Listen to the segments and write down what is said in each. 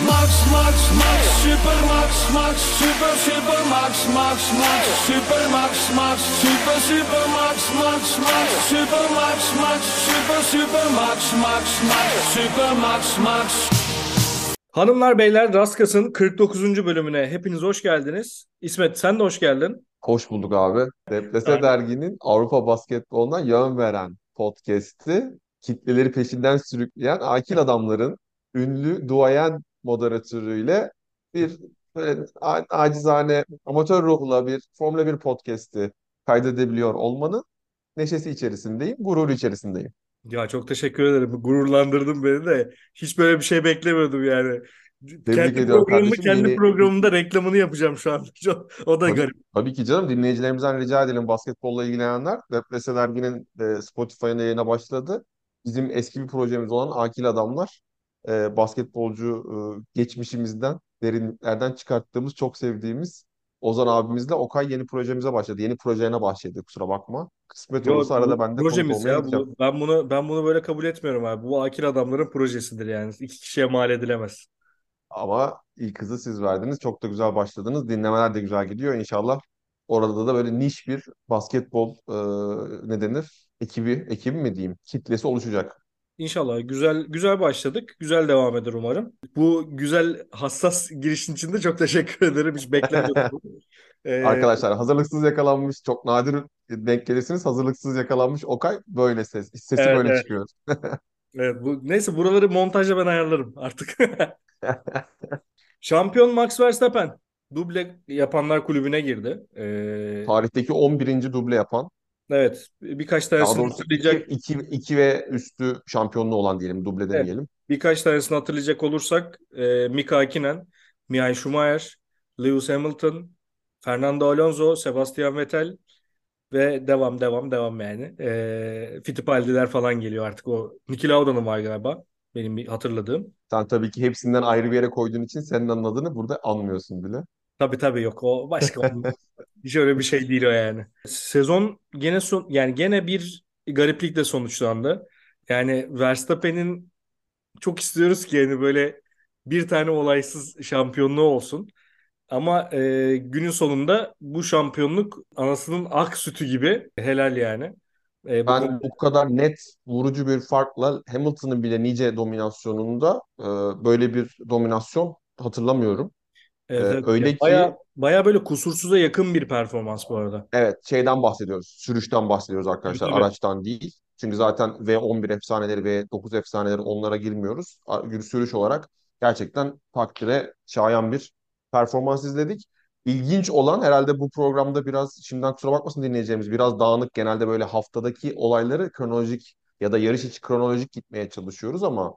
Max, Max, Max, Super Max, Max, Super, Super Max, Max, Max, Super Max, Max, Super, Super Max, Max, Max, Super Max, Max, Super, Super Max, Max, Max, Super Max, Max. Hanımlar beyler Raskas'ın 49. bölümüne hepiniz hoş geldiniz. İsmet sen de hoş geldin. Hoş bulduk abi. Deplese. Dergi'nin Avrupa basketboluna yön veren podcast'i kitleleri peşinden sürükleyen akil adamların ünlü duayen moderatörüyle bir böyle acizane amatör ruhla bir Formula 1 podcast'i kaydedebiliyor olmanın neşesi içerisindeyim, gururu içerisindeyim. Ya çok teşekkür ederim. Gururlandırdın beni de. Hiç böyle bir şey beklemiyordum yani. kendi ediyorum programımı kardeşim. kendi Yeni- programımda reklamını yapacağım şu an. o da Tabii, garip. tabii ki canım dinleyicilerimizden rica edelim basketbolla ilgilenenler. Deplese Dergi'nin e, Spotify'ın yayına başladı. Bizim eski bir projemiz olan Akil Adamlar e, basketbolcu e, geçmişimizden, derinliklerden çıkarttığımız, çok sevdiğimiz Ozan abimizle Okay yeni projemize başladı. Yeni projelerine başladı kusura bakma. Kısmet Yo, olursa arada ben de projemiz ya. gideceğim. Bu, ben bunu ben bunu böyle kabul etmiyorum abi. Bu akil adamların projesidir yani. İki kişiye mal edilemez. Ama ilk hızı siz verdiniz. Çok da güzel başladınız. Dinlemeler de güzel gidiyor. İnşallah orada da böyle niş bir basketbol e, ne denir? Ekibi, ekibi mi diyeyim? Kitlesi oluşacak. İnşallah güzel güzel başladık. Güzel devam eder umarım. Bu güzel hassas girişin için de çok teşekkür ederim. Hiç beklemiyordum. Ee, Arkadaşlar hazırlıksız yakalanmış çok nadir denk gelirsiniz. Hazırlıksız yakalanmış Okay böyle ses. Sesi Evet, böyle evet. çıkıyor. Evet, bu, neyse buraları montajla ben ayarlarım artık. Şampiyon Max Verstappen duble yapanlar kulübüne girdi. Ee, Tarihteki 11. duble yapan, evet birkaç daha tanesini doğrusu 2, hatırlayacak 2, 2 ve üstü şampiyonluğu olan diyelim, duble Evet. demeyelim. birkaç tanesini hatırlayacak olursak e, Mika Hakkinen, Michael Schumacher, Lewis Hamilton, Fernando Alonso, Sebastian Vettel ve devam devam devam yani. E, Fittipaldi'ler falan geliyor artık o. Niki Lauda'nın var galiba benim bir hatırladığım. Sen tabii ki hepsinden ayrı bir yere koyduğun için senin adını burada anmıyorsun bile. Tabii tabii yok o başka hiç öyle bir şey değil o yani. Sezon gene son yani gene bir gariplikle sonuçlandı. Yani Verstappen'in çok istiyoruz ki yani böyle bir tane olaysız şampiyonluğu olsun. Ama e, günün sonunda bu şampiyonluk anasının ak sütü gibi helal yani. E, bu Ben bu kadar net vurucu bir farkla Hamilton'ın bile nice dominasyonunda e, böyle bir dominasyon hatırlamıyorum. Evet, Ee, evet. öyle ki baya baya böyle kusursuza yakın bir performans bu arada. evet şeyden bahsediyoruz. Sürüşten bahsediyoruz arkadaşlar. Tabii, tabii. Araçtan değil. Çünkü zaten V11 efsaneleri, V9 efsaneleri onlara girmiyoruz. Sürüş olarak gerçekten takdire şayan bir performans izledik. İlginç olan herhalde bu programda biraz şimdiden kusura bakmasın dinleyeceğimiz biraz dağınık genelde böyle haftadaki olayları kronolojik ya da yarış içi kronolojik gitmeye çalışıyoruz ama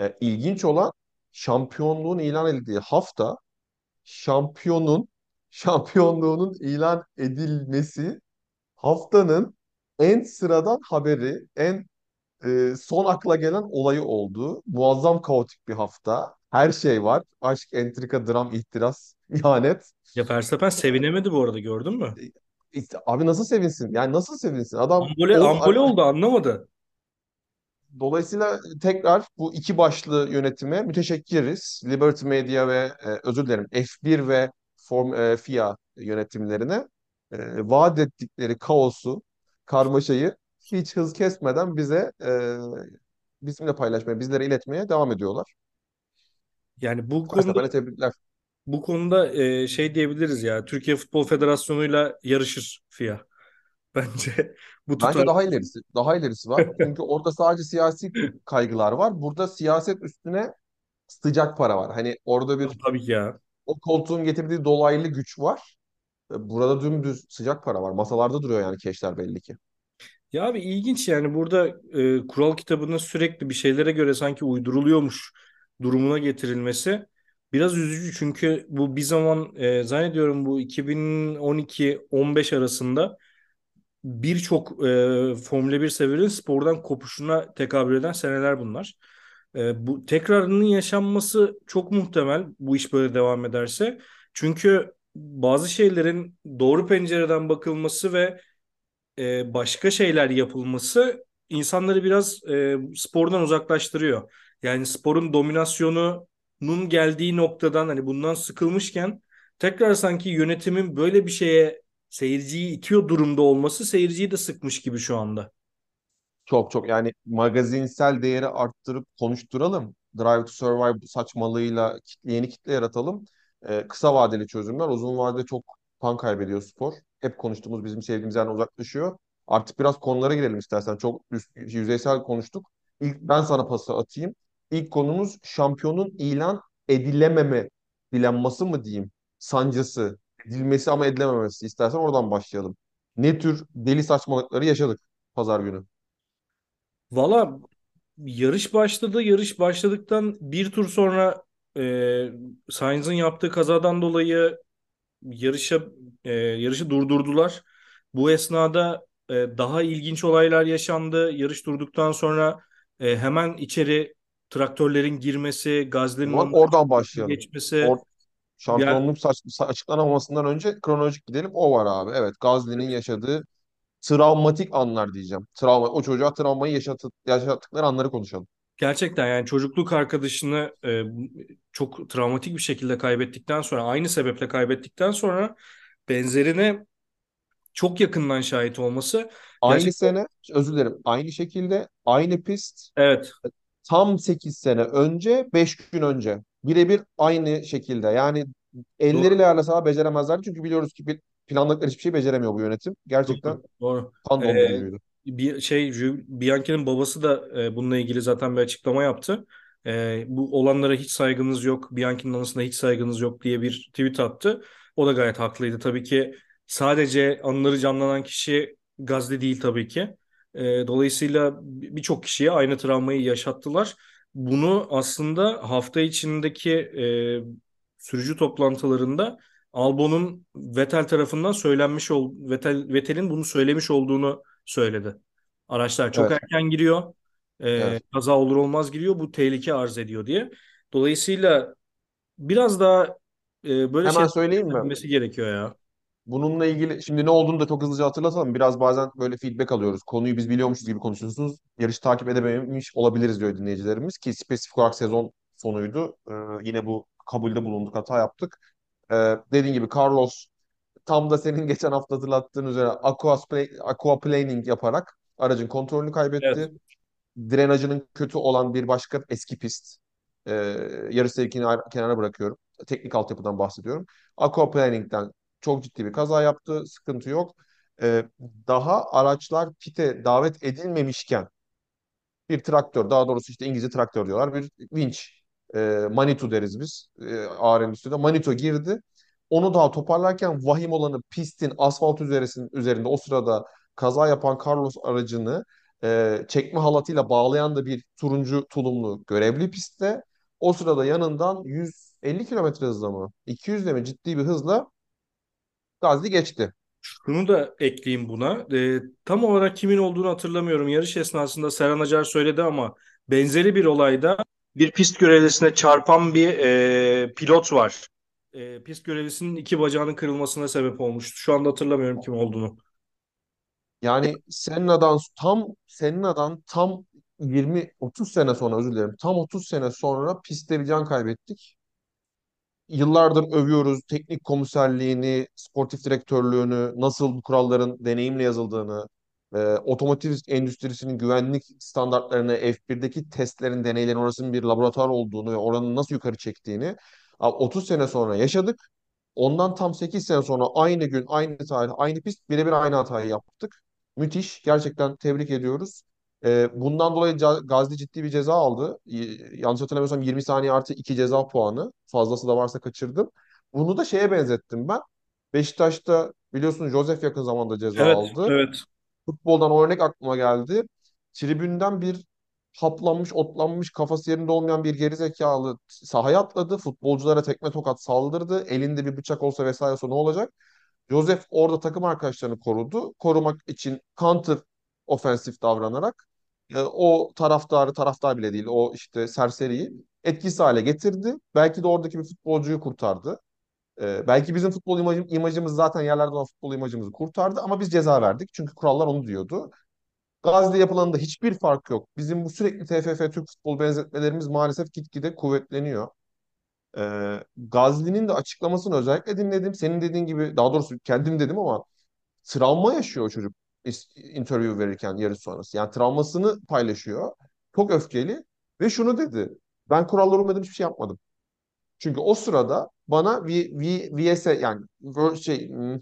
e, ilginç olan şampiyonluğun ilan edildiği hafta şampiyonun şampiyonluğunun ilan edilmesi haftanın en sıradan haberi, en e, son akla gelen olayı oldu. Muazzam kaotik bir hafta. Her şey var. Aşk, entrika, dram, ihtiras, ihanet. Ya Verstappen sevinemedi bu arada gördün mü? İşte, abi nasıl sevinsin? Yani nasıl sevinsin? Adam Ambole, ambole oldu anlamadı. Dolayısıyla tekrar bu iki başlı yönetime müteşekkiriz. Liberty Media ve e, özür dilerim F1 ve Form, e, FIA yönetimlerine e, vaat ettikleri kaosu, karmaşayı hiç hız kesmeden bize e, bizimle paylaşmaya, bizlere iletmeye devam ediyorlar. Yani bu konuda tebrikler. bu konuda e, şey diyebiliriz ya. Türkiye Futbol Federasyonu'yla yarışır FIA. Bence bu Bence tutar. daha ilerisi, daha ilerisi var. Çünkü orada sadece siyasi kaygılar var. Burada siyaset üstüne sıcak para var. Hani orada bir Tabii ki ya. o koltuğun getirdiği dolaylı güç var. E, Burada dümdüz sıcak para var. Masalarda duruyor yani keşler belli ki. Ya abi ilginç yani burada e, kural kitabının sürekli bir şeylere göre sanki uyduruluyormuş durumuna getirilmesi biraz üzücü çünkü bu bir zaman e, zannediyorum bu 2012-15 arasında birçok e, Formula 1 severin spordan kopuşuna tekabül eden seneler bunlar. E, bu tekrarının yaşanması çok muhtemel bu iş böyle devam ederse. Çünkü bazı şeylerin doğru pencereden bakılması ve e, başka şeyler yapılması insanları biraz e, spordan uzaklaştırıyor. Yani sporun dominasyonu Nun geldiği noktadan hani bundan sıkılmışken tekrar sanki yönetimin böyle bir şeye seyirciyi itiyor durumda olması seyirciyi de sıkmış gibi şu anda. Çok çok yani magazinsel değeri arttırıp konuşturalım. Drive to Survive saçmalığıyla kitle, yeni kitle yaratalım. Ee, kısa vadeli çözümler uzun vadede çok kan kaybediyor spor. Hep konuştuğumuz bizim sevdiğimiz yerden uzaklaşıyor. Artık biraz konulara girelim istersen. Çok yüzeysel konuştuk. İlk ben sana pası atayım. İlk konumuz şampiyonun ilan edilememe dilenması mı diyeyim? Sancısı, edilmesi ama edilememesi. İstersen oradan başlayalım. Ne tür deli saçmalıkları yaşadık pazar günü? Valla yarış başladı. Yarış başladıktan bir tur sonra e, Sainz'ın yaptığı kazadan dolayı yarışa e, yarışı durdurdular. Bu esnada e, daha ilginç olaylar yaşandı. Yarış durduktan sonra e, hemen içeri traktörlerin girmesi, onların oradan başlayalım. geçmesi. Or şampiyonluk sa- açıklanamamasından önce kronolojik gidelim. O var abi. Evet, Gazli'nin yaşadığı travmatik anlar diyeceğim. Travma, o çocuğa travmayı yaşatı, yaşattıkları anları konuşalım. gerçekten yani çocukluk arkadaşını e, çok travmatik bir şekilde kaybettikten sonra, aynı sebeple kaybettikten sonra benzerine çok yakından şahit olması Aynı gerçekten sene, özür dilerim, aynı şekilde, aynı pist, evet tam 8 sene önce, 5 gün önce. Birebir aynı şekilde. Yani elleriyle ayarlasalar beceremezler. Çünkü biliyoruz ki planladıkları hiçbir şey beceremiyor bu yönetim. Gerçekten doğru. doğru. kan E, dondurucuydu. bir şey Bianchi'nin babası da e, bununla ilgili zaten bir açıklama yaptı. E, bu olanlara hiç saygınız yok, Bianchi'nin anısına hiç saygınız yok diye bir tweet attı. O da gayet haklıydı. Tabii ki sadece anıları canlanan kişi Gazze değil tabii ki. E, dolayısıyla birçok kişiye aynı travmayı yaşattılar. Bunu aslında hafta içindeki e, sürücü toplantılarında Albon'un Vettel tarafından söylenmiş ol Vettel Vettel'in bunu söylemiş olduğunu söyledi. Araçlar çok Evet, erken giriyor. Ee, evet. kaza olur olmaz giriyor. Bu tehlike arz ediyor diye. Dolayısıyla biraz daha e, böyle Hemen şeyler söyleyeyim mi? gerekiyor ya. Bununla ilgili şimdi ne olduğunu da çok hızlıca hatırlatalım. Biraz bazen böyle feedback alıyoruz. Konuyu biz biliyormuşuz gibi konuşuyorsunuz. Yarışı takip edememiş olabiliriz diyor dinleyicilerimiz ki spesifik olarak sezon sonuydu. Ee, yine bu kabulde bulunduk, hata yaptık. Ee, dediğin gibi Carlos tam da senin geçen hafta hatırlattığın üzere aqua, aquaplaning yaparak aracın kontrolünü Evet. kaybetti. Drenajının kötü olan bir başka eski pist. Ee, yarış zevkini ayrı- kenara bırakıyorum. Teknik altyapıdan bahsediyorum. Aquaplaning'den çok ciddi bir kaza yaptı. Sıkıntı yok. Ee, daha araçlar pite davet edilmemişken bir traktör, daha doğrusu işte İngilizce traktör diyorlar. Bir vinç, e, Manitou deriz biz e, ağır endüstride. Manitou girdi. Onu daha toparlarken vahim olanı pistin asfalt üzerisinin üzerinde o sırada kaza yapan Carlos aracını e, çekme halatıyla bağlayan da bir turuncu tulumlu görevli pistte. O sırada yanından 150 kilometre hızla mı? 200 de mi ciddi bir hızla Gazli geçti. Şunu da ekleyeyim buna. Ee, tam olarak kimin olduğunu hatırlamıyorum. Yarış esnasında Serhan Acar söyledi ama benzeri bir olayda bir pist görevlisine çarpan bir e, pilot var. E, pist görevlisinin iki bacağının kırılmasına sebep olmuştu. Şu anda hatırlamıyorum kim olduğunu. Yani Senna'dan tam Senna'dan tam 20-30 sene sonra özür dilerim. Tam 30 sene sonra pistte bir can kaybettik. Yıllardır övüyoruz teknik komiserliğini, sportif direktörlüğünü, nasıl bu kuralların deneyimle yazıldığını, e, otomotiv endüstrisinin güvenlik standartlarını, F1'deki testlerin, deneylerin orasının bir laboratuvar olduğunu ve oranın nasıl yukarı çektiğini a, 30 sene sonra yaşadık. Ondan tam 8 sene sonra aynı gün, aynı tarih, aynı pist birebir aynı hatayı yaptık. Müthiş. Gerçekten tebrik ediyoruz. Ee, bundan dolayı Gazli ciddi bir ceza aldı. Y- yanlış hatırlamıyorsam 20 saniye artı 2 ceza puanı. Fazlası da varsa kaçırdım. Bunu da şeye benzettim ben. Beşiktaş'ta biliyorsun Josef yakın zamanda ceza Evet, aldı. evet. Futboldan örnek aklıma geldi. Tribünden bir haplanmış, otlanmış, kafası yerinde olmayan bir gerizekalı sahaya atladı. Futbolculara tekme tokat saldırdı. Elinde bir bıçak olsa vesaire olsa ne olacak? Joseph orada takım arkadaşlarını korudu. Korumak için counter ofensif davranarak e, o taraftarı, taraftar bile değil, o işte serseriyi etkisiz hale getirdi. Belki de oradaki bir futbolcuyu kurtardı. E, belki bizim futbol imajım, imajımız zaten yerlerden olan futbol imajımızı kurtardı ama biz ceza verdik. Çünkü kurallar onu diyordu. Gazi'de yapılanında hiçbir fark yok. Bizim bu sürekli TFF Türk futbol benzetmelerimiz maalesef gitgide kuvvetleniyor. Ee, Gazli'nin de açıklamasını özellikle dinledim. Senin dediğin gibi daha doğrusu kendim dedim ama travma yaşıyor o çocuk interview verirken yarış sonrası. Yani travmasını paylaşıyor. Çok öfkeli ve şunu dedi. Ben kurallara uymadan hiçbir şey yapmadım. Çünkü o sırada bana v, v, VS yani şey hmm,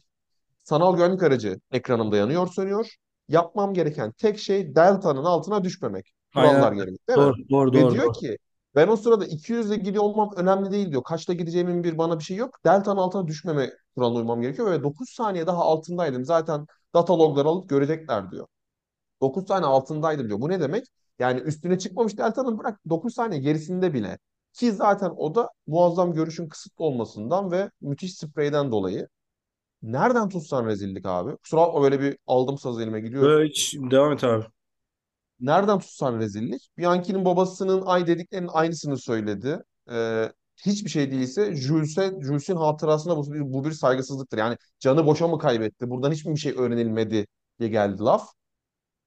sanal güvenlik aracı ekranımda yanıyor sönüyor. Yapmam gereken tek şey delta'nın altına düşmemek. Kurallar gereği değil mi? Doğru, doğru, Ve doğru. diyor doğru. ki ben o sırada 200 ile gidiyor olmam önemli değil diyor. Kaçta gideceğimin bir bana bir şey yok. Delta'nın altına düşmeme kuralına uymam gerekiyor ve 9 saniye daha altındaydım. Zaten data logları alıp görecekler diyor. 9 saniye altındaydım diyor. Bu ne demek? Yani üstüne çıkmamış delta'nın bırak 9 saniye gerisinde bile. Ki zaten o da muazzam görüşün kısıtlı olmasından ve müthiş spreyden dolayı. Nereden tutsan rezillik abi? Kusura bakma böyle bir aldım saz elime hiç devam et abi. Nereden tutsan rezillik? Bianchi'nin babasının ay dediklerinin aynısını söyledi. Ee, hiçbir şey değilse Jules'e, Jules'in hatırasına bu bu bir saygısızlıktır. Yani canı boşa mı kaybetti? Buradan hiçbir şey öğrenilmedi diye geldi laf.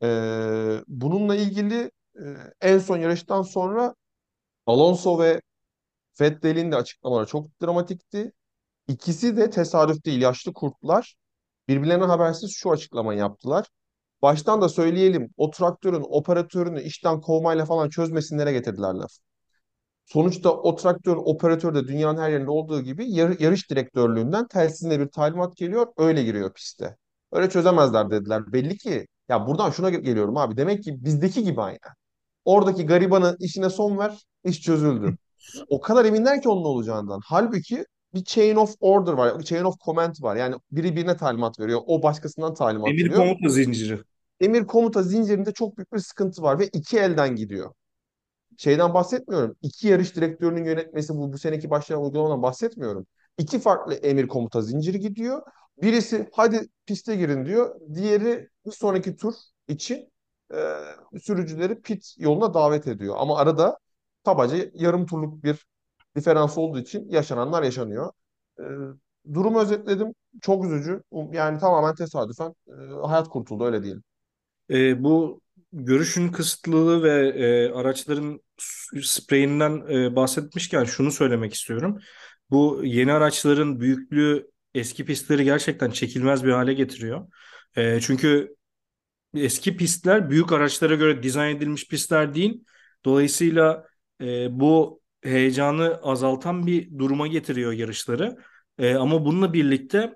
Ee, bununla ilgili e, en son yarıştan sonra Alonso ve Vettel'in de açıklamaları çok dramatikti. İkisi de tesadüf değil, yaşlı kurtlar. Birbirlerinden habersiz şu açıklamayı yaptılar. Baştan da söyleyelim, o traktörün operatörünü işten kovmayla falan çözmesinlere getirdiler laf. Sonuçta o traktörün operatörü de dünyanın her yerinde olduğu gibi yar- yarış direktörlüğünden telsizine bir talimat geliyor, öyle giriyor piste. Öyle çözemezler dediler. Belli ki, ya buradan şuna ge- geliyorum abi. Demek ki bizdeki gibi aynı. Oradaki garibanın işine son ver, iş çözüldü. O kadar eminler ki onun olacağından. Halbuki bir chain of order var, chain of command var. Yani biri birine talimat veriyor, o başkasından talimat Emir veriyor. komuta zinciri. Emir komuta zincirinde çok büyük bir sıkıntı var ve iki elden gidiyor. Şeyden bahsetmiyorum. İki yarış direktörünün yönetmesi bu, bu seneki başlayan uygulamadan bahsetmiyorum. İki farklı emir komuta zinciri gidiyor. Birisi hadi piste girin diyor. Diğeri bir sonraki tur için e, sürücüleri pit yoluna davet ediyor. Ama arada kabaca yarım turluk bir diferans olduğu için yaşananlar yaşanıyor. E, durumu özetledim. Çok üzücü. Yani tamamen tesadüfen e, hayat kurtuldu öyle diyelim. E, bu görüşün kısıtlılığı ve e, araçların spreyinden e, bahsetmişken şunu söylemek istiyorum. Bu yeni araçların büyüklüğü eski pistleri gerçekten çekilmez bir hale getiriyor. E, çünkü eski pistler büyük araçlara göre dizayn edilmiş pistler değil. Dolayısıyla e, bu heyecanı azaltan bir duruma getiriyor yarışları. E, ama bununla birlikte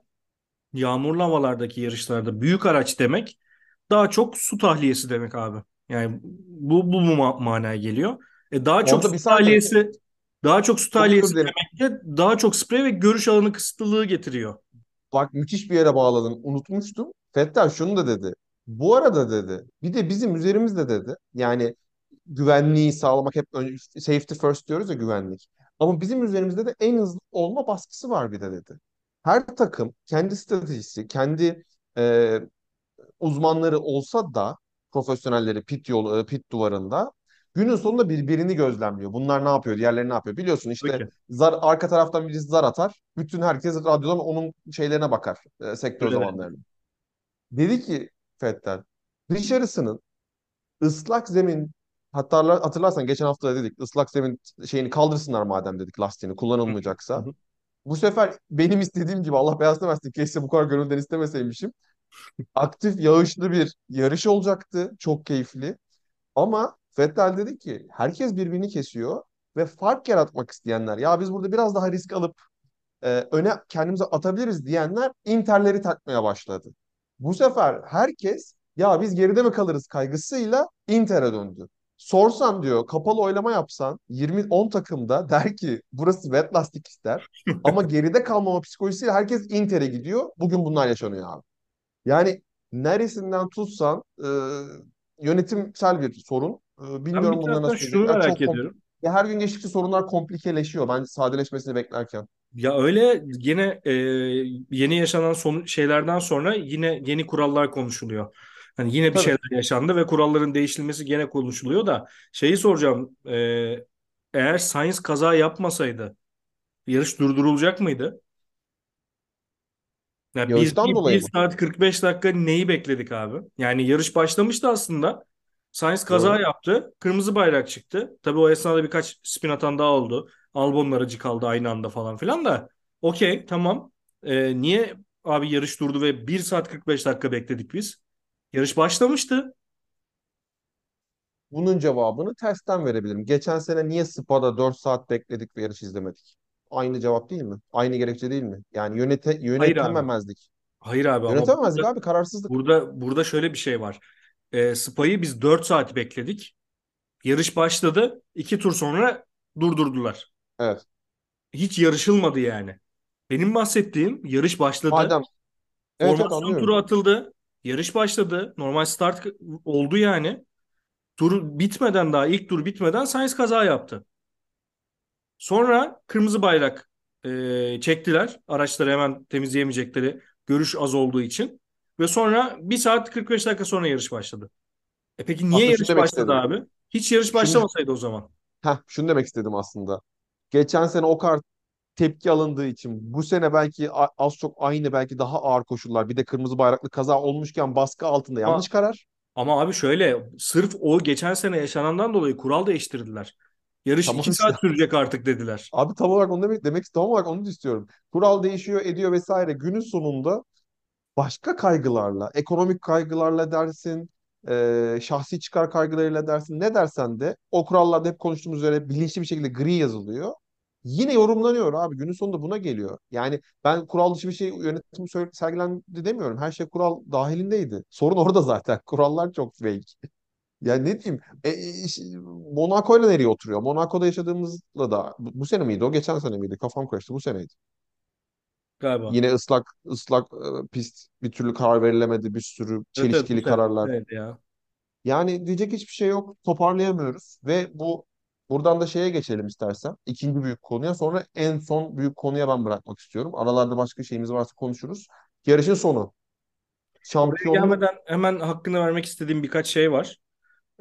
yağmurlu havalardaki yarışlarda büyük araç demek daha çok su tahliyesi demek abi. Yani bu bu mu ma- manaya geliyor. E daha çok Orada su bir saniye. tahliyesi daha çok su Çok tahliyesi demek de daha çok sprey ve görüş alanı kısıtlılığı getiriyor. Bak müthiş bir yere bağladın. Unutmuştum. Fettel şunu da dedi. Bu arada dedi. Bir de bizim üzerimizde dedi. Yani güvenliği sağlamak hep safety first diyoruz ya güvenlik. Ama bizim üzerimizde de en hızlı olma baskısı var bir de dedi. Her takım kendi stratejisi, kendi e, uzmanları olsa da profesyonelleri pit yolu, pit duvarında günün sonunda birbirini gözlemliyor. Bunlar ne yapıyor, diğerleri ne yapıyor? Biliyorsun işte Peki. zar, arka taraftan birisi zar atar. Bütün herkes radyodan onun şeylerine bakar. E, sektör Öyle. zamanlarına. Dedi ki Fettel, dışarısının ıslak zemin hatta hatırlarsan geçen hafta da dedik ıslak zemin şeyini kaldırsınlar madem dedik lastiğini kullanılmayacaksa. Hı hı. Bu sefer benim istediğim gibi Allah versin keşke bu kadar gönülden istemeseymişim. Aktif yağışlı bir yarış olacaktı. Çok keyifli. Ama Vettel dedi ki herkes birbirini kesiyor ve fark yaratmak isteyenler ya biz burada biraz daha risk alıp e, öne kendimize atabiliriz diyenler Inter'leri takmaya başladı. Bu sefer herkes ya biz geride mi kalırız kaygısıyla Inter'e döndü. Sorsan diyor kapalı oylama yapsan 20-10 takımda der ki burası wet lastik ister. Ama geride kalmama psikolojisiyle herkes Inter'e gidiyor. Bugün bunlar yaşanıyor abi. Yani neresinden tutsan e, yönetimsel bir sorun. E, bilmiyorum taraftan nasıl şunu merak Çok ediyorum. ya her gün geçtikçe sorunlar komplikeleşiyor. Bence sadeleşmesini beklerken. Ya öyle yine e, yeni yaşanan son şeylerden sonra yine yeni kurallar konuşuluyor. Hani yine bir Tabii. şeyler yaşandı ve kuralların değiştirilmesi gene konuşuluyor da şeyi soracağım. E, eğer Sainz kaza yapmasaydı yarış durdurulacak mıydı? Ya biz Yağıştan bir, dolayı bir mı? saat 45 dakika neyi bekledik abi? Yani yarış başlamıştı aslında. Sainz kaza Doğru. yaptı. Kırmızı bayrak çıktı. Tabii o esnada birkaç spin atan daha oldu. Albon'un aracı kaldı aynı anda falan filan da. Okey tamam. Ee, niye abi yarış durdu ve 1 saat 45 dakika bekledik biz? Yarış başlamıştı. Bunun cevabını tersten verebilirim. Geçen sene niye Spa'da 4 saat bekledik ve yarış izlemedik? Aynı cevap değil mi? Aynı gerekçe değil mi? Yani yönete, Hayır abi. yönetememezdik. Hayır abi ama Yönetememezdik burada, abi kararsızlık. burada, burada şöyle bir şey var. Ee, Spa'yı biz 4 saat bekledik. Yarış başladı. 2 tur sonra durdurdular. Evet. Hiç yarışılmadı yani. Benim bahsettiğim yarış başladı. Madem evet evet Formasyon anlıyorum. turu atıldı. Yarış başladı. Normal start oldu yani. Tur bitmeden daha ilk tur bitmeden Sainz kaza yaptı. Sonra kırmızı bayrak e, çektiler. Araçları hemen temizleyemeyecekleri görüş az olduğu için. Ve sonra 1 saat 45 dakika sonra yarış başladı. E peki niye Aslında yarış başladı istedim. abi? Hiç yarış başlamasaydı o zaman. heh, şunu demek istedim aslında. Geçen sene o kadar tepki alındığı için bu sene belki az çok aynı belki daha ağır koşullar bir de kırmızı bayraklı kaza olmuşken baskı altında yanlış karar. ama abi şöyle sırf o geçen sene yaşanandan dolayı kural değiştirdiler. Yarış Tamam 2 işte. saat sürecek artık dediler. Abi tam olarak onu demek demek tam olarak onu da istiyorum. Kural değişiyor, ediyor vesaire. Günün sonunda başka kaygılarla, ekonomik kaygılarla dersin, e, şahsi çıkar kaygılarıyla dersin, ne dersen de o kurallarda hep konuştuğumuz üzere bilinçli bir şekilde gri yazılıyor. Yine yorumlanıyor abi. Günün sonunda buna geliyor. Yani ben kural dışı bir şey yönetim sergilendi demiyorum. Her şey kural dahilindeydi. Sorun orada zaten. Kurallar çok fake. Ya ne diyeyim? E, e, Monaco'yla nereye oturuyor? Monaco'da yaşadığımızla da bu, bu sene miydi o? Geçen sene miydi? Kafam karıştı. Bu seneydi. Galiba. Yine ıslak ıslak e, pist bir türlü karar verilemedi. Bir sürü Evet evet bu çelişkili sene. kararlar. Evet ya. Yani diyecek hiçbir şey yok. Toparlayamıyoruz ve bu buradan da şeye geçelim istersen. İkinci büyük konuya sonra en son büyük konuya ben bırakmak istiyorum. Aralarda başka şeyimiz varsa konuşuruz. Yarışın sonu. Oraya Şampiyonluk gelmeden hemen hakkını vermek istediğim birkaç şey var.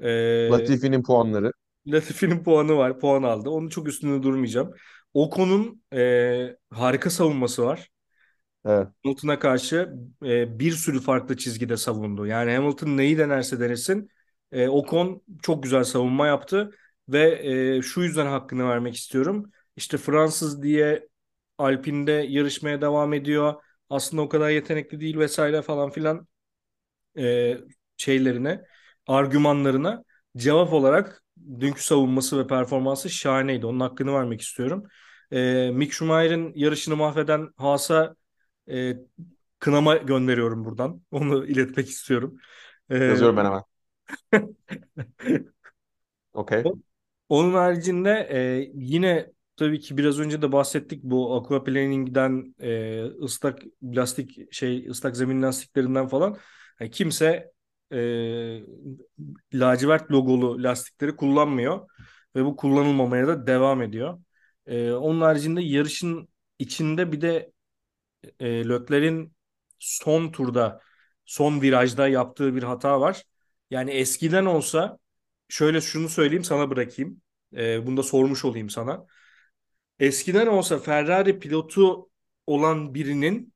Ee, Latifi'nin puanları. Latifi'nin puanı var. Puan aldı. Onun çok üstünde durmayacağım. Ocon'un e, harika savunması var. Evet. Hamilton'a karşı e, bir sürü farklı çizgide savundu. Yani Hamilton neyi denerse denesin e, Ocon çok güzel savunma yaptı ve e, şu yüzden hakkını vermek istiyorum. İşte Fransız diye Alpine'de yarışmaya devam ediyor. Aslında o kadar yetenekli değil vesaire falan filan e, şeylerine, argümanlarına cevap olarak dünkü savunması ve performansı şahaneydi. Onun hakkını vermek istiyorum. E, Mick Schumacher'in yarışını mahveden Haas'a e, kınama gönderiyorum buradan. Onu iletmek istiyorum. E, Yazıyorum ben hemen. Okey. onun haricinde e, yine tabii ki biraz önce de bahsettik bu aquaplaning'den e, ıslak lastik şey ıslak zemin lastiklerinden falan. Yani kimse e, lacivert logolu lastikleri kullanmıyor ve bu kullanılmamaya da devam ediyor. E, onun haricinde yarışın içinde bir de e, Leclerc'in son turda, son virajda yaptığı bir hata var. Yani eskiden olsa şöyle şunu söyleyeyim sana bırakayım. E, bunu da sormuş olayım sana. Eskiden olsa Ferrari pilotu olan birinin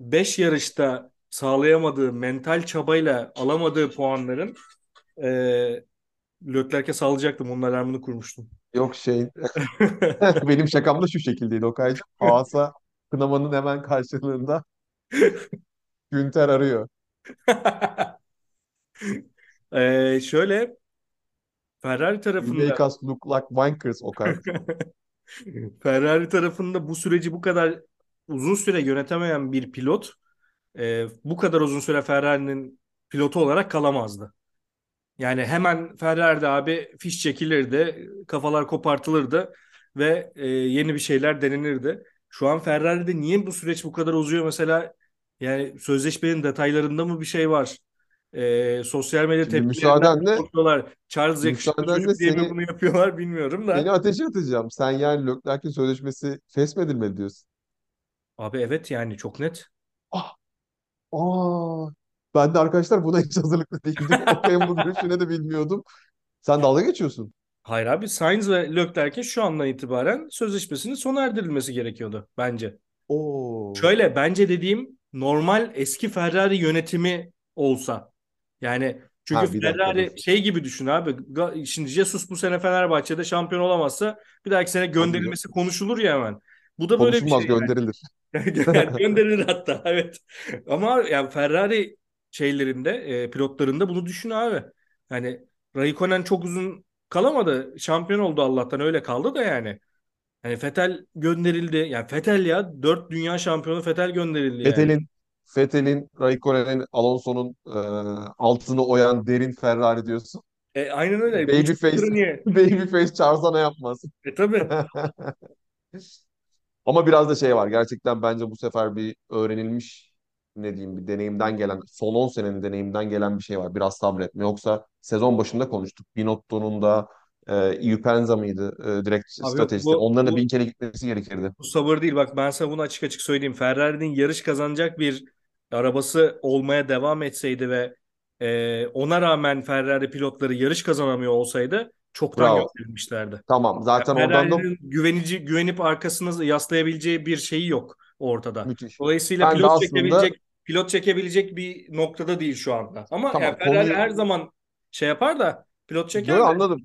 5 yarışta sağlayamadığı mental çabayla alamadığı puanların e, Leclerc'e sağlayacaktım. Onun alarmını kurmuştum. Yok şey benim şakam da şu şekildeydi Okay'cığım. Haas'a kınamanın hemen karşılığında Günter arıyor. e, şöyle Ferrari tarafında make us look like wankers Okay. Ferrari tarafında bu süreci bu kadar uzun süre yönetemeyen bir pilot e, bu kadar uzun süre Ferrari'nin pilotu olarak kalamazdı. Yani hemen Ferrari'de abi fiş çekilirdi, kafalar kopartılırdı ve e, yeni bir şeyler denenirdi. Şu an Ferrari'de niye bu süreç bu kadar uzuyor mesela? Yani sözleşmenin detaylarında mı bir şey var? E, sosyal medya tepkilerinden korkuyorlar? Charles çocuk diye seni bunu yapıyorlar bilmiyorum seni da. ateşe atacağım. Sen yani Leclerc'in sözleşmesi feshmedilmedi diyorsun. Abi evet yani çok net. Ah, aa, ben de arkadaşlar buna hiç hazırlıklı değildim. Okay'ın bu görüşüne de bilmiyordum. Sen dalga geçiyorsun. Hayır abi Sainz ve Leclerc'in şu andan itibaren sözleşmesinin sona erdirilmesi gerekiyordu bence. Oo. Şöyle bence dediğim normal eski Ferrari yönetimi olsa yani Çünkü Ha, dakika, Ferrari dur. şey gibi düşün abi. Şimdi Jesus bu sene Fenerbahçe'de şampiyon olamazsa bir dahaki sene gönderilmesi konuşulur ya hemen. Bu da böyle bir şey. yani. gönderilir. Yani gönderilir hatta evet. Ama yani Ferrari şeylerinde e, pilotlarında bunu düşün abi. Yani Raikkonen çok uzun kalamadı. Şampiyon oldu Allah'tan öyle kaldı da yani. Hani Vettel gönderildi. Yani Vettel ya dört dünya şampiyonu Vettel gönderildi yani. Vettel'in Vettel'in, Raikkonen'in, Alonso'nun e, altını oyan derin Ferrari diyorsun. E, aynen öyle. Babyface, niye? Babyface çağırsana yapmaz. E tabii. Ama biraz da şey var. Gerçekten bence bu sefer bir öğrenilmiş ne diyeyim bir deneyimden gelen son 10 senenin deneyimden gelen bir şey var. Biraz sabretme. Yoksa sezon başında konuştuk. Binotto'nun da e, Iupenza mıydı? E, direkt Abi yok, stratejisi. bu- Onların da bin kere gitmesi gerekirdi. Bu sabır değil. Bak ben sana bunu açık açık söyleyeyim. Ferrari'nin yarış kazanacak bir arabası olmaya devam etseydi ve e, ona rağmen Ferrari pilotları yarış kazanamıyor olsaydı çoktan Bravo. gönderilmişlerdi. Tamam. Zaten oradan da güvenici güvenip arkasına yaslayabileceği bir şeyi yok ortada. müthiş. Dolayısıyla Ben pilot aslında- çekebilecek pilot çekebilecek bir noktada değil şu anda. Ama Tamam, yani Ferrari konuyu- her zaman şey yapar da pilot çeker Yo, de. anladım.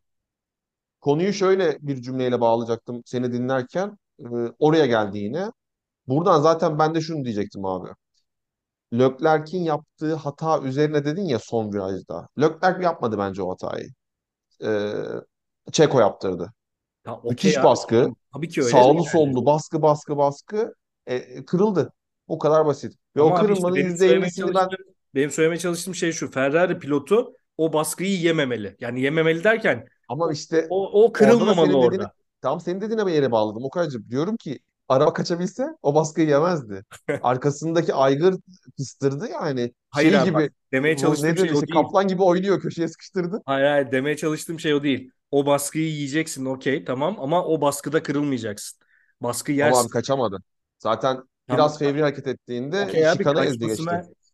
Konuyu şöyle bir cümleyle bağlayacaktım seni dinlerken. Ee, oraya geldi yine. Buradan zaten ben de şunu diyecektim abi. Leclerc'in yaptığı hata üzerine dedin ya son virajda. Leclerc yapmadı bence o hatayı. Ee, Checo yaptırdı. Ya, okey Müthiş abi, baskı. Tabii ki öyle. Sağlı yani. sollu baskı baskı baskı. E, kırıldı. O kadar basit. Ve Ama o işte kırılmanın benim söylemeye %50'sini ben çalıştığım, benim söylemeye çalıştığım şey şu. Ferrari pilotu o baskıyı yememeli. Yani yememeli derken ama işte o, o kırılmamalı orada. dediğini- Tam senin dediğine bir yere bağladım Okay'cığım. Diyorum ki araba kaçabilse o baskıyı yemezdi. Arkasındaki aygır kıstırdı yani. Hayır şey abi, gibi Demeye çalıştığım nedir şey o işte değil. kaplan gibi oynuyor köşeye sıkıştırdı. Hayır hayır demeye çalıştığım şey o değil. O baskıyı yiyeceksin okey tamam ama o baskıda kırılmayacaksın. Baskı yersin. abi kaçamadı. Zaten Tamam. biraz fevri hareket ettiğinde abi şikana ezdi geçti.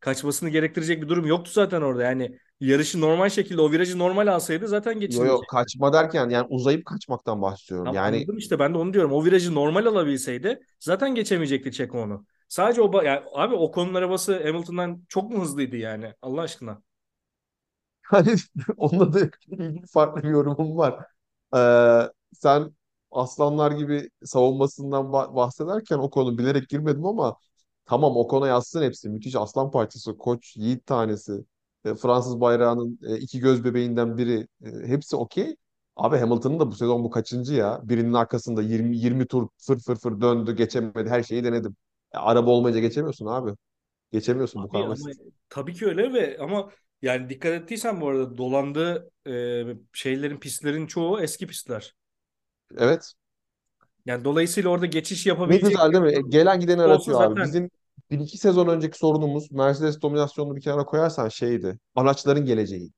Kaçmasını gerektirecek bir durum yoktu zaten orada. Yani yarışı normal şekilde o virajı normal alsaydı zaten geçilecek. yo kaçma derken yani uzayıp kaçmaktan bahsediyorum. Tamam, Yani anladım işte ben de onu diyorum. O virajı normal alabilseydi zaten geçemeyecekti Checo onu. Sadece o yani abi o konunun arabası Hamilton'dan çok mu hızlıydı yani Allah aşkına? hani onunla da ilgili farklı bir yorumum var. Ee, sen aslanlar gibi savunmasından ba- bahsederken o konu bilerek girmedim ama tamam o konu yazsın hepsi. Müthiş aslan parçası. Koç, yiğit tanesi. e, Fransız bayrağının e, iki göz bebeğinden biri. E, hepsi okey. Abi Hamilton'ın da bu sezon bu kaçıncı ya? Birinin arkasında 20 20 tur fır fır fır döndü, geçemedi. Her şeyi denedim. E, araba olmayınca geçemiyorsun abi. Geçemiyorsun bu Abi kadar ama basit. tabii ki öyle ve ama yani dikkat ettiysen bu arada dolandığı e, şeylerin pistlerin çoğu eski pistler. Evet. Yani dolayısıyla orada geçiş Ne yapabilecek güzel değil mi? Gelen giden olsa aratıyor abi. zaten Bizim bir iki sezon önceki sorunumuz Mercedes dominasyonunu bir kenara koyarsan şeydi. Araçların geleceği.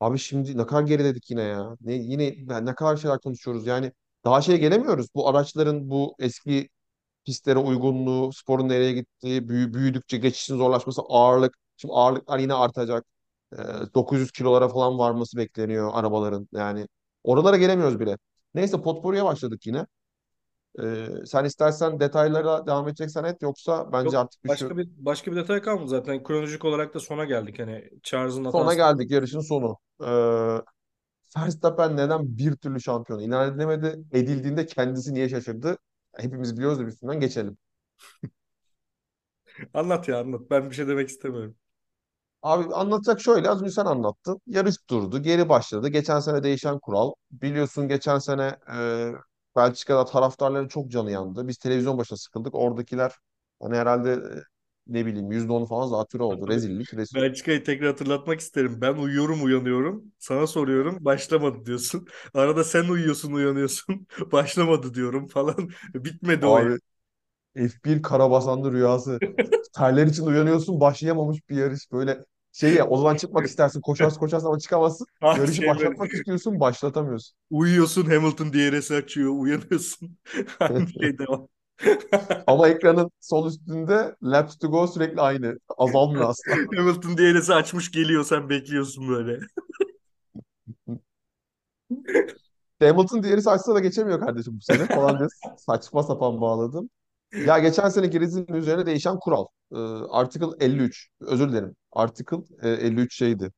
Abi şimdi ne kadar geriledik yine ya. Ne, yine yani ne kadar şeyler konuşuyoruz. Yani daha şeye gelemiyoruz. Bu araçların bu eski pistlere uygunluğu, sporun nereye gittiği, büyü, büyüdükçe geçişin zorlaşması, ağırlık. Şimdi ağırlıklar yine artacak. Ee, 900 kilolara falan varması bekleniyor arabaların. Yani oralara gelemiyoruz bile. Neyse potpourri'ye başladık yine. Ee, sen istersen detaylara devam edeceksen et yoksa bence Yok, artık bir başka bir başka bir detay kalmadı zaten. Kronolojik olarak da sona geldik. Hani Charles'ın sona hatası. geldik yarışın sonu. Ee, Verstappen neden bir türlü şampiyon ilan edilemedi? Edildiğinde kendisi niye şaşırdı? Hepimiz biliyoruz da üstünden geçelim. Anlat ya anlat. Ben bir şey demek istemiyorum. Abi anlatacak şöyle az önce sen anlattın. Yarış durdu, geri başladı. Geçen sene değişen kural. Biliyorsun geçen sene e, Belçika'da taraftarların çok canı yandı. Biz televizyon başına sıkıldık. Oradakiler hani herhalde e, ne bileyim %10'u falan zatürre oldu. Rezillik, rezil. Belçika'yı tekrar hatırlatmak isterim. Ben uyuyorum uyanıyorum. Sana soruyorum başlamadı diyorsun. Arada sen uyuyorsun uyanıyorsun. Başlamadı diyorum falan. Bitmedi o. Abi F1 karabasanlı rüyası. Terler için uyanıyorsun başlayamamış bir yarış. Böyle şey ya o zaman çıkmak istersin. Koşarsın koşarsın ama çıkamazsın. Yarışı başlatmak istiyorsun başlatamıyorsun. Uyuyorsun Hamilton DRS açıyor. Uyanıyorsun. Aynı şey devam. Ama ekranın sol üstünde laps to go sürekli aynı. Azalmıyor asla. Hamilton DRS açmış geliyor sen bekliyorsun böyle. Hamilton diğeri saçsa da geçemiyor kardeşim bu sene falan diye saçma sapan bağladım. Ya geçen seneki rezilin üzerine değişen kural. Ee, Article 53. Özür dilerim. Article e, 53 şeydi.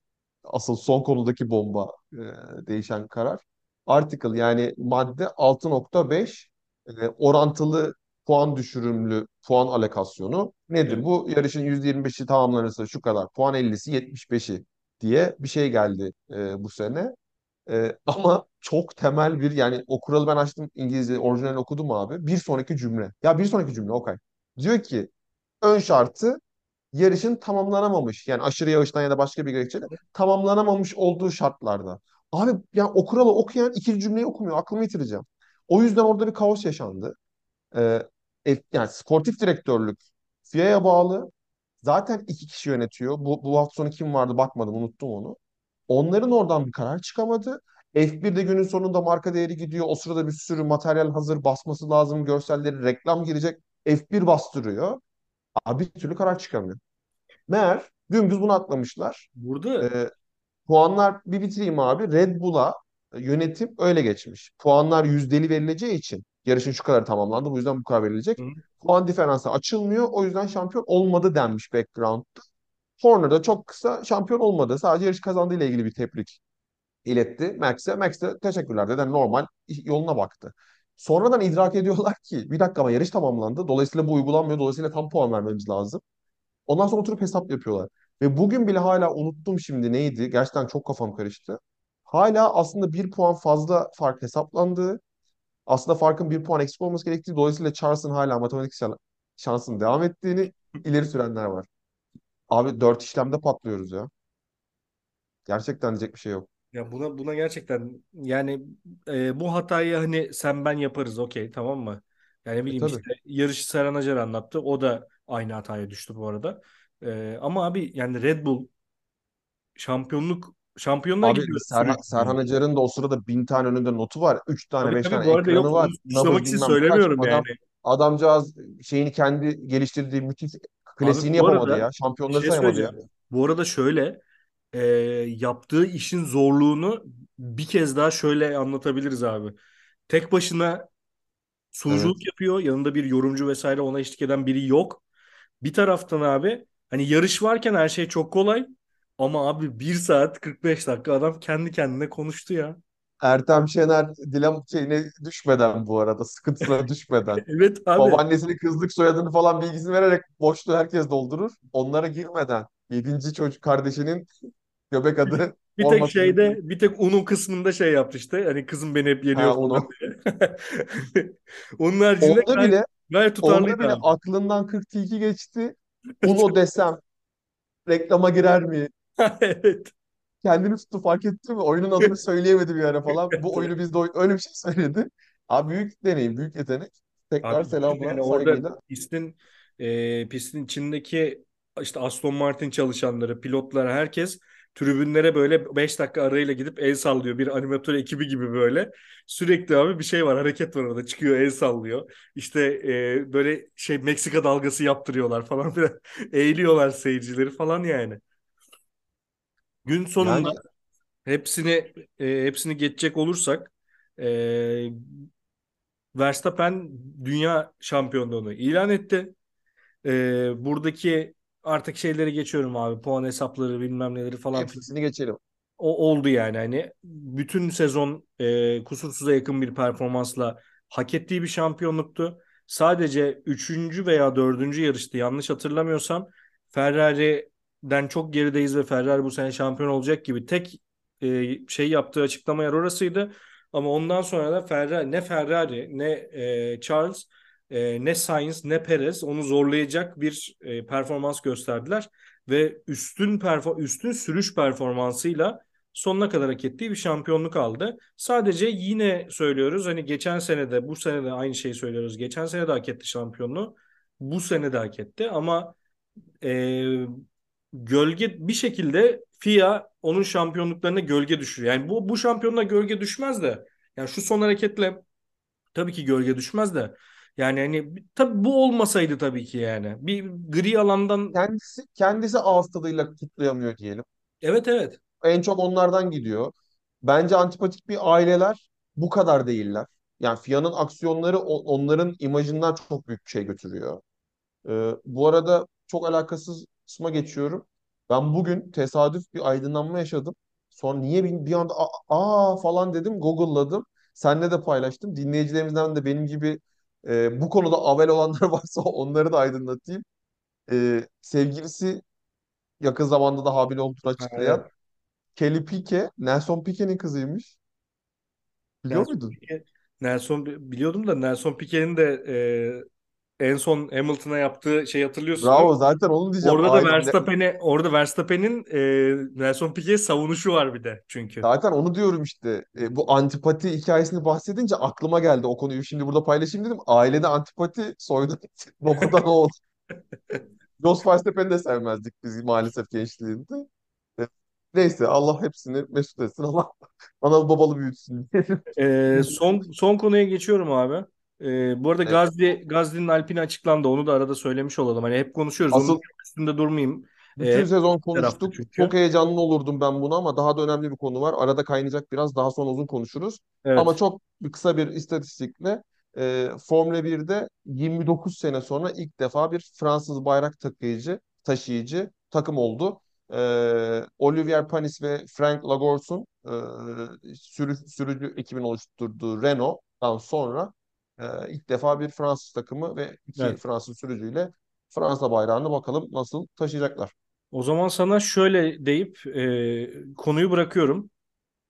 asıl son konudaki bomba e, değişen karar. Article yani madde 6.5 e, orantılı puan düşürümlü puan alokasyonu nedir? Evet. Bu yarışın %25'i tamamlanırsa şu kadar puan 50'si 75'i diye bir şey geldi e, bu sene. E, ama çok temel bir yani o kuralı ben açtım İngilizce orijinal okudum abi. Bir sonraki cümle. Ya bir sonraki cümle Okay. Diyor ki ön şartı yarışın tamamlanamamış yani aşırı yağıştan ya da başka bir gerekçeyle tamamlanamamış olduğu şartlarda. Abi yani o kuralı okuyan ikinci cümleyi okumuyor. Aklımı yitireceğim. O yüzden orada bir kaos yaşandı. Ee, e- yani sportif direktörlük FIA'ya bağlı. Zaten iki kişi yönetiyor. Bu, bu hafta sonu kim vardı bakmadım unuttum onu. Onların oradan bir karar çıkamadı. F1'de günün sonunda marka değeri gidiyor. O sırada bir sürü materyal hazır basması lazım. Görselleri reklam girecek. F1 bastırıyor. Abi bir türlü karar çıkamıyor. Meğer dümdüz bunu atlamışlar. Burada Ee, puanlar bir bitireyim abi. Red Bull'a e, yönetim öyle geçmiş. Puanlar yüzdeli verileceği için yarışın şu kadar tamamlandı. Bu yüzden bu kadar verilecek. Hı. Puan diferansı açılmıyor. O yüzden şampiyon olmadı denmiş background'da. Horner da çok kısa şampiyon olmadı. Sadece yarış kazandığı ile ilgili bir tebrik iletti Max'e. Max de teşekkürler dedi. Yani normal yoluna baktı. Sonradan idrak ediyorlar ki bir dakika ama yarış tamamlandı. Dolayısıyla bu uygulanmıyor. Dolayısıyla tam puan vermemiz lazım. Ondan sonra oturup hesap yapıyorlar. Ve bugün bile hala unuttum şimdi neydi. Gerçekten çok kafam karıştı. Hala aslında bir puan fazla fark hesaplandığı, aslında farkın bir puan eksik olması gerektiği, dolayısıyla Charles'ın hala matematik şan- şansının devam ettiğini ileri sürenler var. Abi dört işlemde patlıyoruz ya. Gerçekten diyecek bir şey yok. ya buna buna gerçekten yani e, bu hatayı hani sen ben yaparız okey tamam mı? Yani ne E bileyim tabii. işte yarışı Serhan Acar anlattı. O da aynı hataya düştü bu arada. E, ama abi yani Red Bull şampiyonluk şampiyonluğa Abi gidiyor Serhan. Serhan Acar'ın da o sırada bin tane önünde notu var. Üç tane Tabii beş tabii tane bu arada yok ekranı onu var. suçlamak için bilmem kaç. söylemiyorum yani. Adam adamcağız şeyini kendi geliştirdiği müthiş Abi klasiğini bu yapamadı arada ya. bir Şampiyonları şey sayamadı ya. söyleyeceğim. Bu arada şöyle e, yaptığı işin zorluğunu bir kez daha şöyle anlatabiliriz abi. Tek başına sunuculuk Evet. yapıyor. Yanında bir yorumcu vesaire ona eşlik eden biri yok. Bir taraftan abi hani yarış varken her şey çok kolay. Ama abi bir saat 45 dakika adam kendi kendine konuştu ya. Ertem Şener dilem şeyine düşmeden bu arada sıkıntısına düşmeden Evet abi. babaannesinin kızlık soyadını falan bilgisini vererek boşluğu herkes doldurur. Onlara girmeden yedinci çocuk kardeşinin göbek adı Bir tek olmasın. şeyde bir tek Uno kısmında şey yaptı işte. Hani kızım beni hep yeniyor Ha falan onu. diye. Onun haricinde Onda bile gayet onda tutarlıydı bile abi. aklından 40 tilki geçti. Uno desem reklama girer mi? Evet. Kendini tuttu fark etti mi? Oyunun adını söyleyemedi bir ara falan. Bu oyunu bizde oy- öyle bir şey söyledi. Abi büyük deneyim, büyük yetenek. Tekrar Abi selamlar, yani orada saygıyla. pistin e, pistin içindeki işte Aston Martin çalışanları, pilotlar herkes tribünlere böyle 5 dakika arayla gidip el sallıyor. Bir animatör ekibi gibi böyle. Sürekli abi bir şey var, hareket var orada. Çıkıyor el sallıyor. İşte e, böyle şey Meksika dalgası yaptırıyorlar falan filan. Eğiliyorlar seyircileri falan yani. Gün sonunda Yani hepsini e, hepsini geçecek olursak e, Verstappen dünya şampiyonluğunu ilan etti. Ee, buradaki artık şeyleri geçiyorum abi. Puan hesapları bilmem neleri falan hepsini geçelim. O oldu yani hani bütün sezon e, kusursuza yakın bir performansla hak ettiği bir şampiyonluktu. Sadece üçüncü veya dördüncü yarıştı yanlış hatırlamıyorsam. Ferrari'den çok gerideyiz ve Ferrari bu sene şampiyon olacak gibi tek e, şey yaptığı açıklama yer orasıydı. Ama ondan sonra da Ferrari ne Ferrari ne e, Charles e, ne Sainz ne Perez onu zorlayacak bir e, performans gösterdiler ve üstün perfor üstün sürüş performansıyla sonuna kadar hak ettiği bir şampiyonluk aldı. Sadece yine söylüyoruz hani geçen sene de bu sene de aynı şeyi söylüyoruz. Geçen sene de hak etti şampiyonluğu. Bu sene de hak etti ama e, gölge bir şekilde FIA onun şampiyonluklarına gölge düşürüyor. Yani bu bu şampiyonluğa gölge düşmez de yani şu son hareketle tabii ki gölge düşmez de yani hani tabii bu olmasaydı tabii ki yani bir gri alandan Kendisi kendisi ağız tadıyla kutlayamıyor diyelim. evet evet En çok onlardan gidiyor. Bence antipatik bir aileler bu kadar değiller. Yani FIA'nın aksiyonları onların imajından çok büyük bir şey götürüyor. Ee, bu arada çok alakasız kısma geçiyorum. Ben bugün tesadüf bir aydınlanma yaşadım. Sonra niye bir, bir anda aa falan dedim, Google'ladım. Seninle de paylaştım. Dinleyicilerimizden de benim gibi e, bu konuda avel olanlar varsa onları da aydınlatayım. E, sevgilisi yakın zamanda da hamile olduğunu açıklayan evet. Kelly Pique, Nelson Pique'nin kızıymış. Biliyor Nelson muydun? Piquet, Nelson biliyordum da Nelson Piquet'in de e, en son Hamilton'a yaptığı şey hatırlıyorsun? Bravo zaten onu diyeceğim. Orada da Verstappen'e orada Verstappen'in e, Nelson Piquet'e savunuşu var bir de çünkü. Zaten onu diyorum işte. E, bu antipati hikayesini bahsedince aklıma geldi o konuyu şimdi burada paylaşayım dedim. Ailede antipati soydan babadan oğul. Jos Verstappen'i de sevmezdik biz maalesef gençliğinde. E, neyse Allah hepsini mesut etsin. Allah analı babalı büyütsün diyelim. E, son son konuya geçiyorum abi. E, bu arada Evet. Gazli Gazli'nin Alpine açıklandı. Onu da arada söylemiş olalım. Hani hep konuşuyoruz. Onun Asıl üstünde durmayayım. E, bütün hep sezon konuştuk. Çok heyecanlı olurdum ben buna ama daha da önemli bir konu var. Arada kaynayacak biraz. Daha sonra uzun konuşuruz. Ama Evet. çok bir kısa bir istatistikle e, Formula 1'de 29 sene sonra ilk defa bir Fransız bayrak takıyıcı, taşıyıcı takım oldu. E, Olivier Panis ve Frank Lagorce'un e, sürü, sürücü ekibin oluşturduğu Renault'dan sonra e, ilk defa bir Fransız takımı ve iki Evet. Fransız sürücüyle Fransa bayrağını bakalım nasıl taşıyacaklar. O zaman sana şöyle deyip e, konuyu bırakıyorum.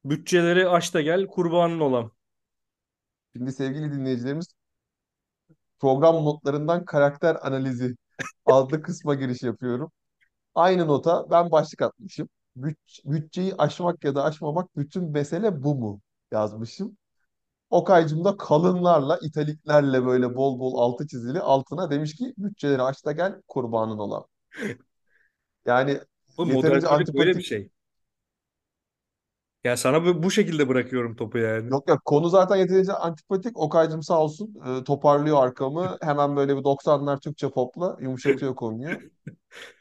Bütçeleri aç da gel, kurbanın olam. Şimdi sevgili dinleyicilerimiz program notlarından karakter analizi adlı kısma giriş yapıyorum. Aynı nota ben başlık atmışım. Büt- bütçeyi aşmak ya da aşmamak bütün mesele bu mu yazmışım. Okaycım da kalınlarla, italiklerle böyle bol bol altı çizili altına demiş ki bütçeleri aç da gel kurbanın olan. Yani Bu yeterince moderatörlük böyle bir antipatik şey. Yani sana bu, bu şekilde bırakıyorum topu yani. Yok yok konu zaten yeterince antipatik. Okaycım sağ olsun e, toparlıyor arkamı. Hemen böyle bir 90'lar Türkçe popla yumuşatıyor konuyu.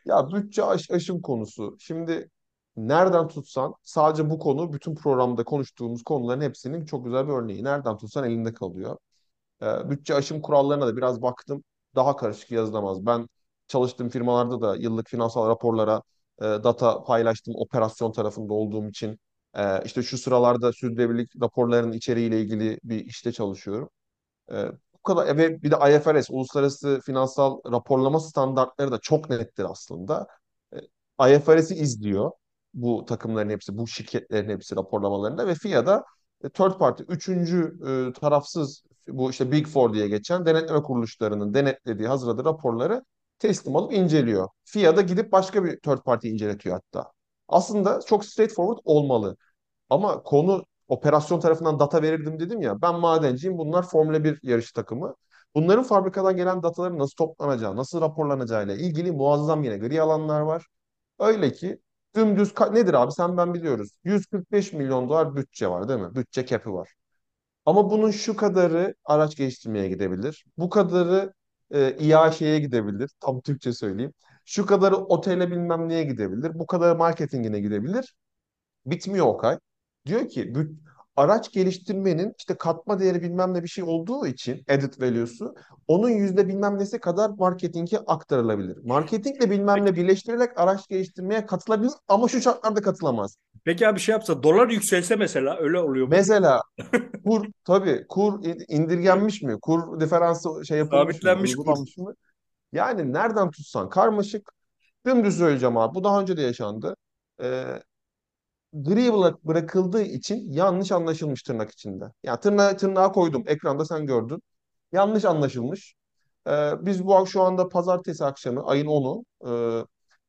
Ya bütçe aş aşım konusu. Şimdi nereden tutsan sadece bu konu bütün programda konuştuğumuz konuların hepsinin çok güzel bir örneği. Nereden tutsan elinde kalıyor. Ee, bütçe aşım kurallarına da biraz baktım. Daha karışık yazılamaz. Ben çalıştığım firmalarda da yıllık finansal raporlara e, data paylaştım operasyon tarafında olduğum için. E, işte şu sıralarda sürdürülebilirlik raporlarının içeriğiyle ilgili bir işte çalışıyorum. Ee, bu kadar ve bir de IFRS, Uluslararası Finansal Raporlama Standartları da çok nettir aslında. Ee, IFRS'i izliyor bu takımların hepsi, bu şirketlerin hepsi raporlamalarında ve FIA da e, third party, üçüncü e, tarafsız bu işte Big Four diye geçen denetleme kuruluşlarının denetlediği, hazırladığı raporları teslim alıp inceliyor. FIA da gidip başka bir third party inceletiyor hatta. Aslında çok straightforward olmalı. Ama konu operasyon tarafından data verirdim dedim ya. Ben madenciyim. Bunlar Formula 1 yarış takımı. Bunların fabrikadan gelen dataların nasıl toplanacağı, nasıl raporlanacağı ile ilgili muazzam yine gri alanlar var. Öyle ki dümdüz nedir abi sen ben biliyoruz. 145 milyon dolar bütçe var değil mi? Bütçe cap'i var. Ama bunun şu kadarı araç geliştirmeye gidebilir. Bu kadarı e, İAŞ'ye gidebilir. Tam Türkçe söyleyeyim. Şu kadarı otele bilmem neye gidebilir. Bu kadarı marketingine gidebilir. Bitmiyor Okay. Diyor ki bu araç geliştirmenin işte katma değeri bilmem ne bir şey olduğu için added value'su onun yüzde bilmem nesi kadar marketinge aktarılabilir. Marketingle bilmem ne birleştirerek araç geliştirmeye katılabilir ama şu şartlarda katılamaz. Peki abi şey yapsa dolar yükselse mesela öyle oluyor mu? Mesela kur tabii kur indirgenmiş mi? Kur diferansı şey yapılmış mı? Sabitlenmiş kur. Uygulanmış mı? Yani nereden tutsan karmaşık. Dümdüz söyleyeceğim abi. Bu daha önce de yaşandı. Ee, gri bırak- bırakıldığı için yanlış anlaşılmış tırnak içinde. Ya tırnağı, tırnağı koydum. Ekranda sen gördün. Yanlış anlaşılmış. Ee, biz bu şu anda pazartesi akşamı ayın 10'u e,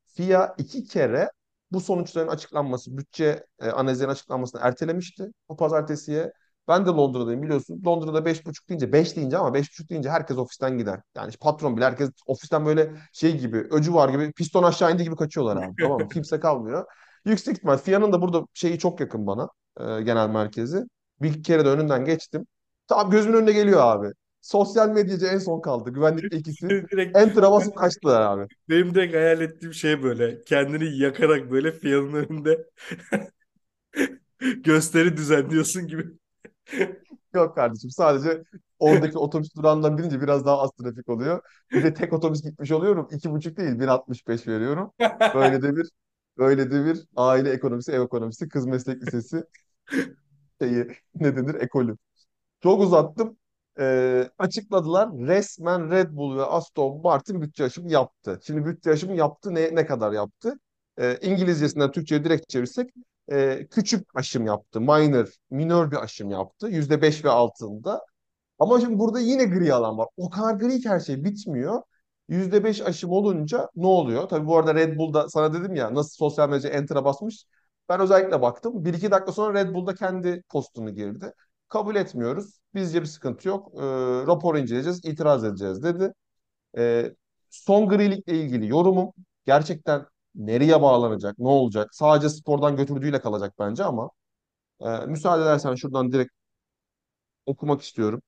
FİA iki kere bu sonuçların açıklanması, bütçe e, analizlerinin açıklanmasını ertelemişti o pazartesiye. Ben de Londra'dayım biliyorsun. Londra'da beş buçuk deyince, beş deyince ama beş buçuk deyince herkes ofisten gider. Yani patron bile herkes ofisten böyle şey gibi, öcü var gibi, piston aşağı indi gibi kaçıyorlar abi. Tamam mı? Kimse kalmıyor. Yüksek ihtimal FİA'nın da burada şeyi çok yakın bana, e, genel merkezi. Bir kere de önünden geçtim. Tam gözümün önüne geliyor abi. Sosyal medyacı en son kaldı. Güvenlikle ikisi. Direkt Enter'a basıp kaçtılar abi. benim direkt hayal ettiğim şey böyle kendini yakarak böyle fiyanın önünde gösteri düzenliyorsun gibi. Yok kardeşim sadece oradaki otobüs durağından binince biraz daha az trafik oluyor. Bir de tek otobüs gitmiş oluyorum. İki buçuk değil 1.65 veriyorum. Böyle de bir Böyle de bir aile ekonomisi, ev ekonomisi, kız meslek lisesi şeyi ne denir ekolü. Çok uzattım. Ee, açıkladılar. Resmen Red Bull ve Aston Martin bütçe aşımı yaptı. Şimdi bütçe aşımı yaptı. Ne, ne kadar yaptı? Ee, İngilizcesinden Türkçe'ye direkt çevirsek e, küçük aşım yaptı. Minor, minör bir aşım yaptı. %5 ve altında. Ama şimdi burada yine gri alan var. O kadar gri ki her şey bitmiyor. %5 aşım olunca ne oluyor? Tabii bu arada Red Bull'da sana dedim ya nasıl sosyal medya enter'a basmış. Ben özellikle baktım. 1-2 dakika sonra Red Bull'da kendi postunu girdi. Kabul etmiyoruz. Bizce bir sıkıntı yok. E, raporu inceleyeceğiz, itiraz edeceğiz dedi. E, son grilikle ilgili yorumum gerçekten nereye bağlanacak, ne olacak? Sadece spordan götürdüğüyle kalacak bence ama e, müsaade edersen şuradan direkt okumak istiyorum.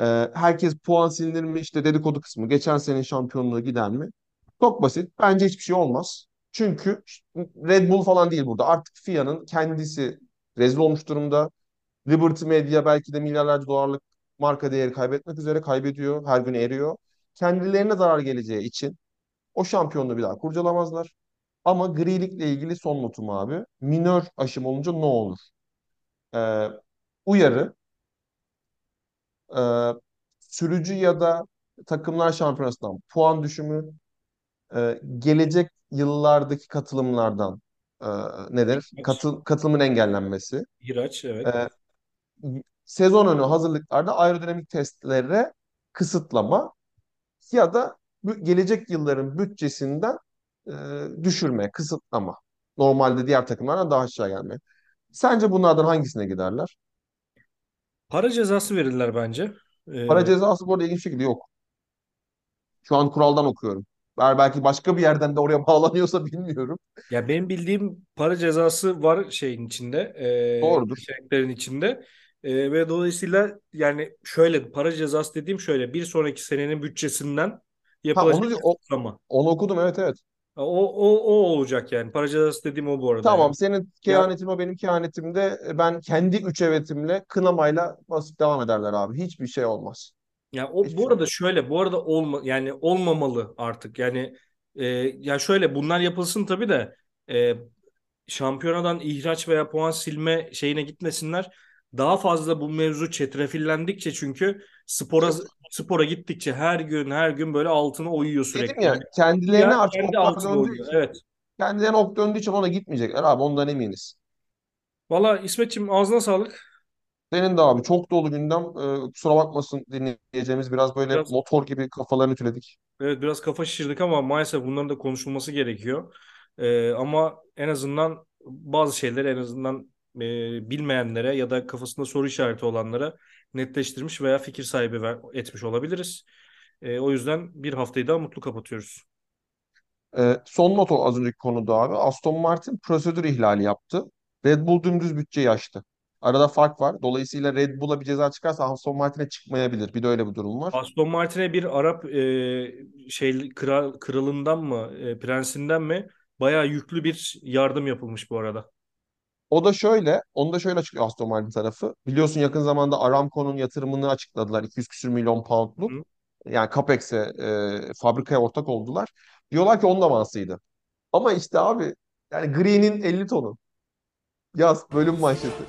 Ee, herkes puan silinir mi? İşte dedikodu kısmı. Geçen senenin şampiyonluğu gider mi? Çok basit. Bence hiçbir şey olmaz. Çünkü Red Bull falan değil burada. Artık FIA'nın kendisi rezil olmuş durumda. Liberty Media belki de milyarlarca dolarlık marka değeri kaybetmek üzere kaybediyor. Her gün eriyor. Kendilerine zarar geleceği için o şampiyonluğu bir daha kurcalamazlar. Ama grilikle ilgili son notum abi. Minör aşım olunca ne olur? Ee, uyarı e, sürücü ya da takımlar şampiyonasından puan düşümü, e, gelecek yıllardaki katılımlardan e, nedir? İhraç. Katıl, katılımın engellenmesi, İhraç evet. e, sezon önü hazırlıklarda aerodinamik testlere kısıtlama ya da gelecek yılların bütçesinden e, düşürme, kısıtlama. Normalde diğer takımlardan daha aşağı gelme. Sence bunlardan hangisine giderler? Para cezası verirler bence. Para Ee, cezası bu arada ilginç şekilde yok. Şu an kuraldan okuyorum. Eğer belki başka bir yerden de oraya bağlanıyorsa bilmiyorum. ya benim bildiğim para cezası var şeyin içinde, e, Doğrudur. seçeneklerin içinde. E, ve dolayısıyla yani şöyle para cezası dediğim şöyle bir sonraki senenin bütçesinden Ha yapılacak onu o- kısıtlama. onu okudum evet evet. O, o, o olacak yani. Para cezası dediğim o bu arada Tamam yani. senin Ya kehanetin o benim kehanetimde e, ben kendi üç evetimle kınamayla basıp devam ederler abi. Hiçbir şey olmaz. Ya o Hiçbir bu şey arada olmaz. şöyle bu arada olma yani olmamalı artık. Yani e, ya şöyle bunlar yapılsın tabii de e, şampiyonadan ihraç veya puan silme şeyine gitmesinler. Daha fazla bu mevzu çetrefillendikçe çünkü spora İşte spora gittikçe her gün her gün böyle altına oyuyor dedim sürekli. ya Yani kendilerine ya artık kendi altına döndüğü için Evet. kendilerine ok döndüğü için ona gitmeyecekler abi ondan eminiz. Valla İsmetciğim ağzına sağlık. Senin de abi çok dolu gündem. Ee, kusura bakmasın dinleyeceğimiz biraz böyle Biraz motor gibi kafalarını ütüledik. Evet biraz kafa şişirdik ama maalesef bunların da konuşulması gerekiyor. Ee, ama en azından bazı şeyleri en azından e, bilmeyenlere ya da kafasında soru işareti olanlara netleştirmiş veya fikir sahibi ver, etmiş olabiliriz. Ee, o yüzden bir haftayı daha mutlu kapatıyoruz. Ee, son not o az önceki konuda abi. Aston Martin prosedür ihlali yaptı. Red Bull dümdüz bütçeyi aştı. Arada fark var. Dolayısıyla Red Bull'a bir ceza çıkarsa Aston Martin'e çıkmayabilir. Bir de öyle bir durum var. Aston Martin'e bir Arap e, şey kral, kralından mı e, prensinden mi bayağı yüklü bir yardım yapılmış bu arada. O da şöyle, onu da şöyle açıklıyor Aston Martin tarafı. Biliyorsun yakın zamanda Aramco'nun yatırımını açıkladılar. 200 küsür milyon poundluk. Hı? Yani Capex'e, e, fabrikaya ortak oldular. Diyorlar ki onun avansıydı. Ama işte abi yani Green'in 50 tonu. Yaz bölüm manşeti.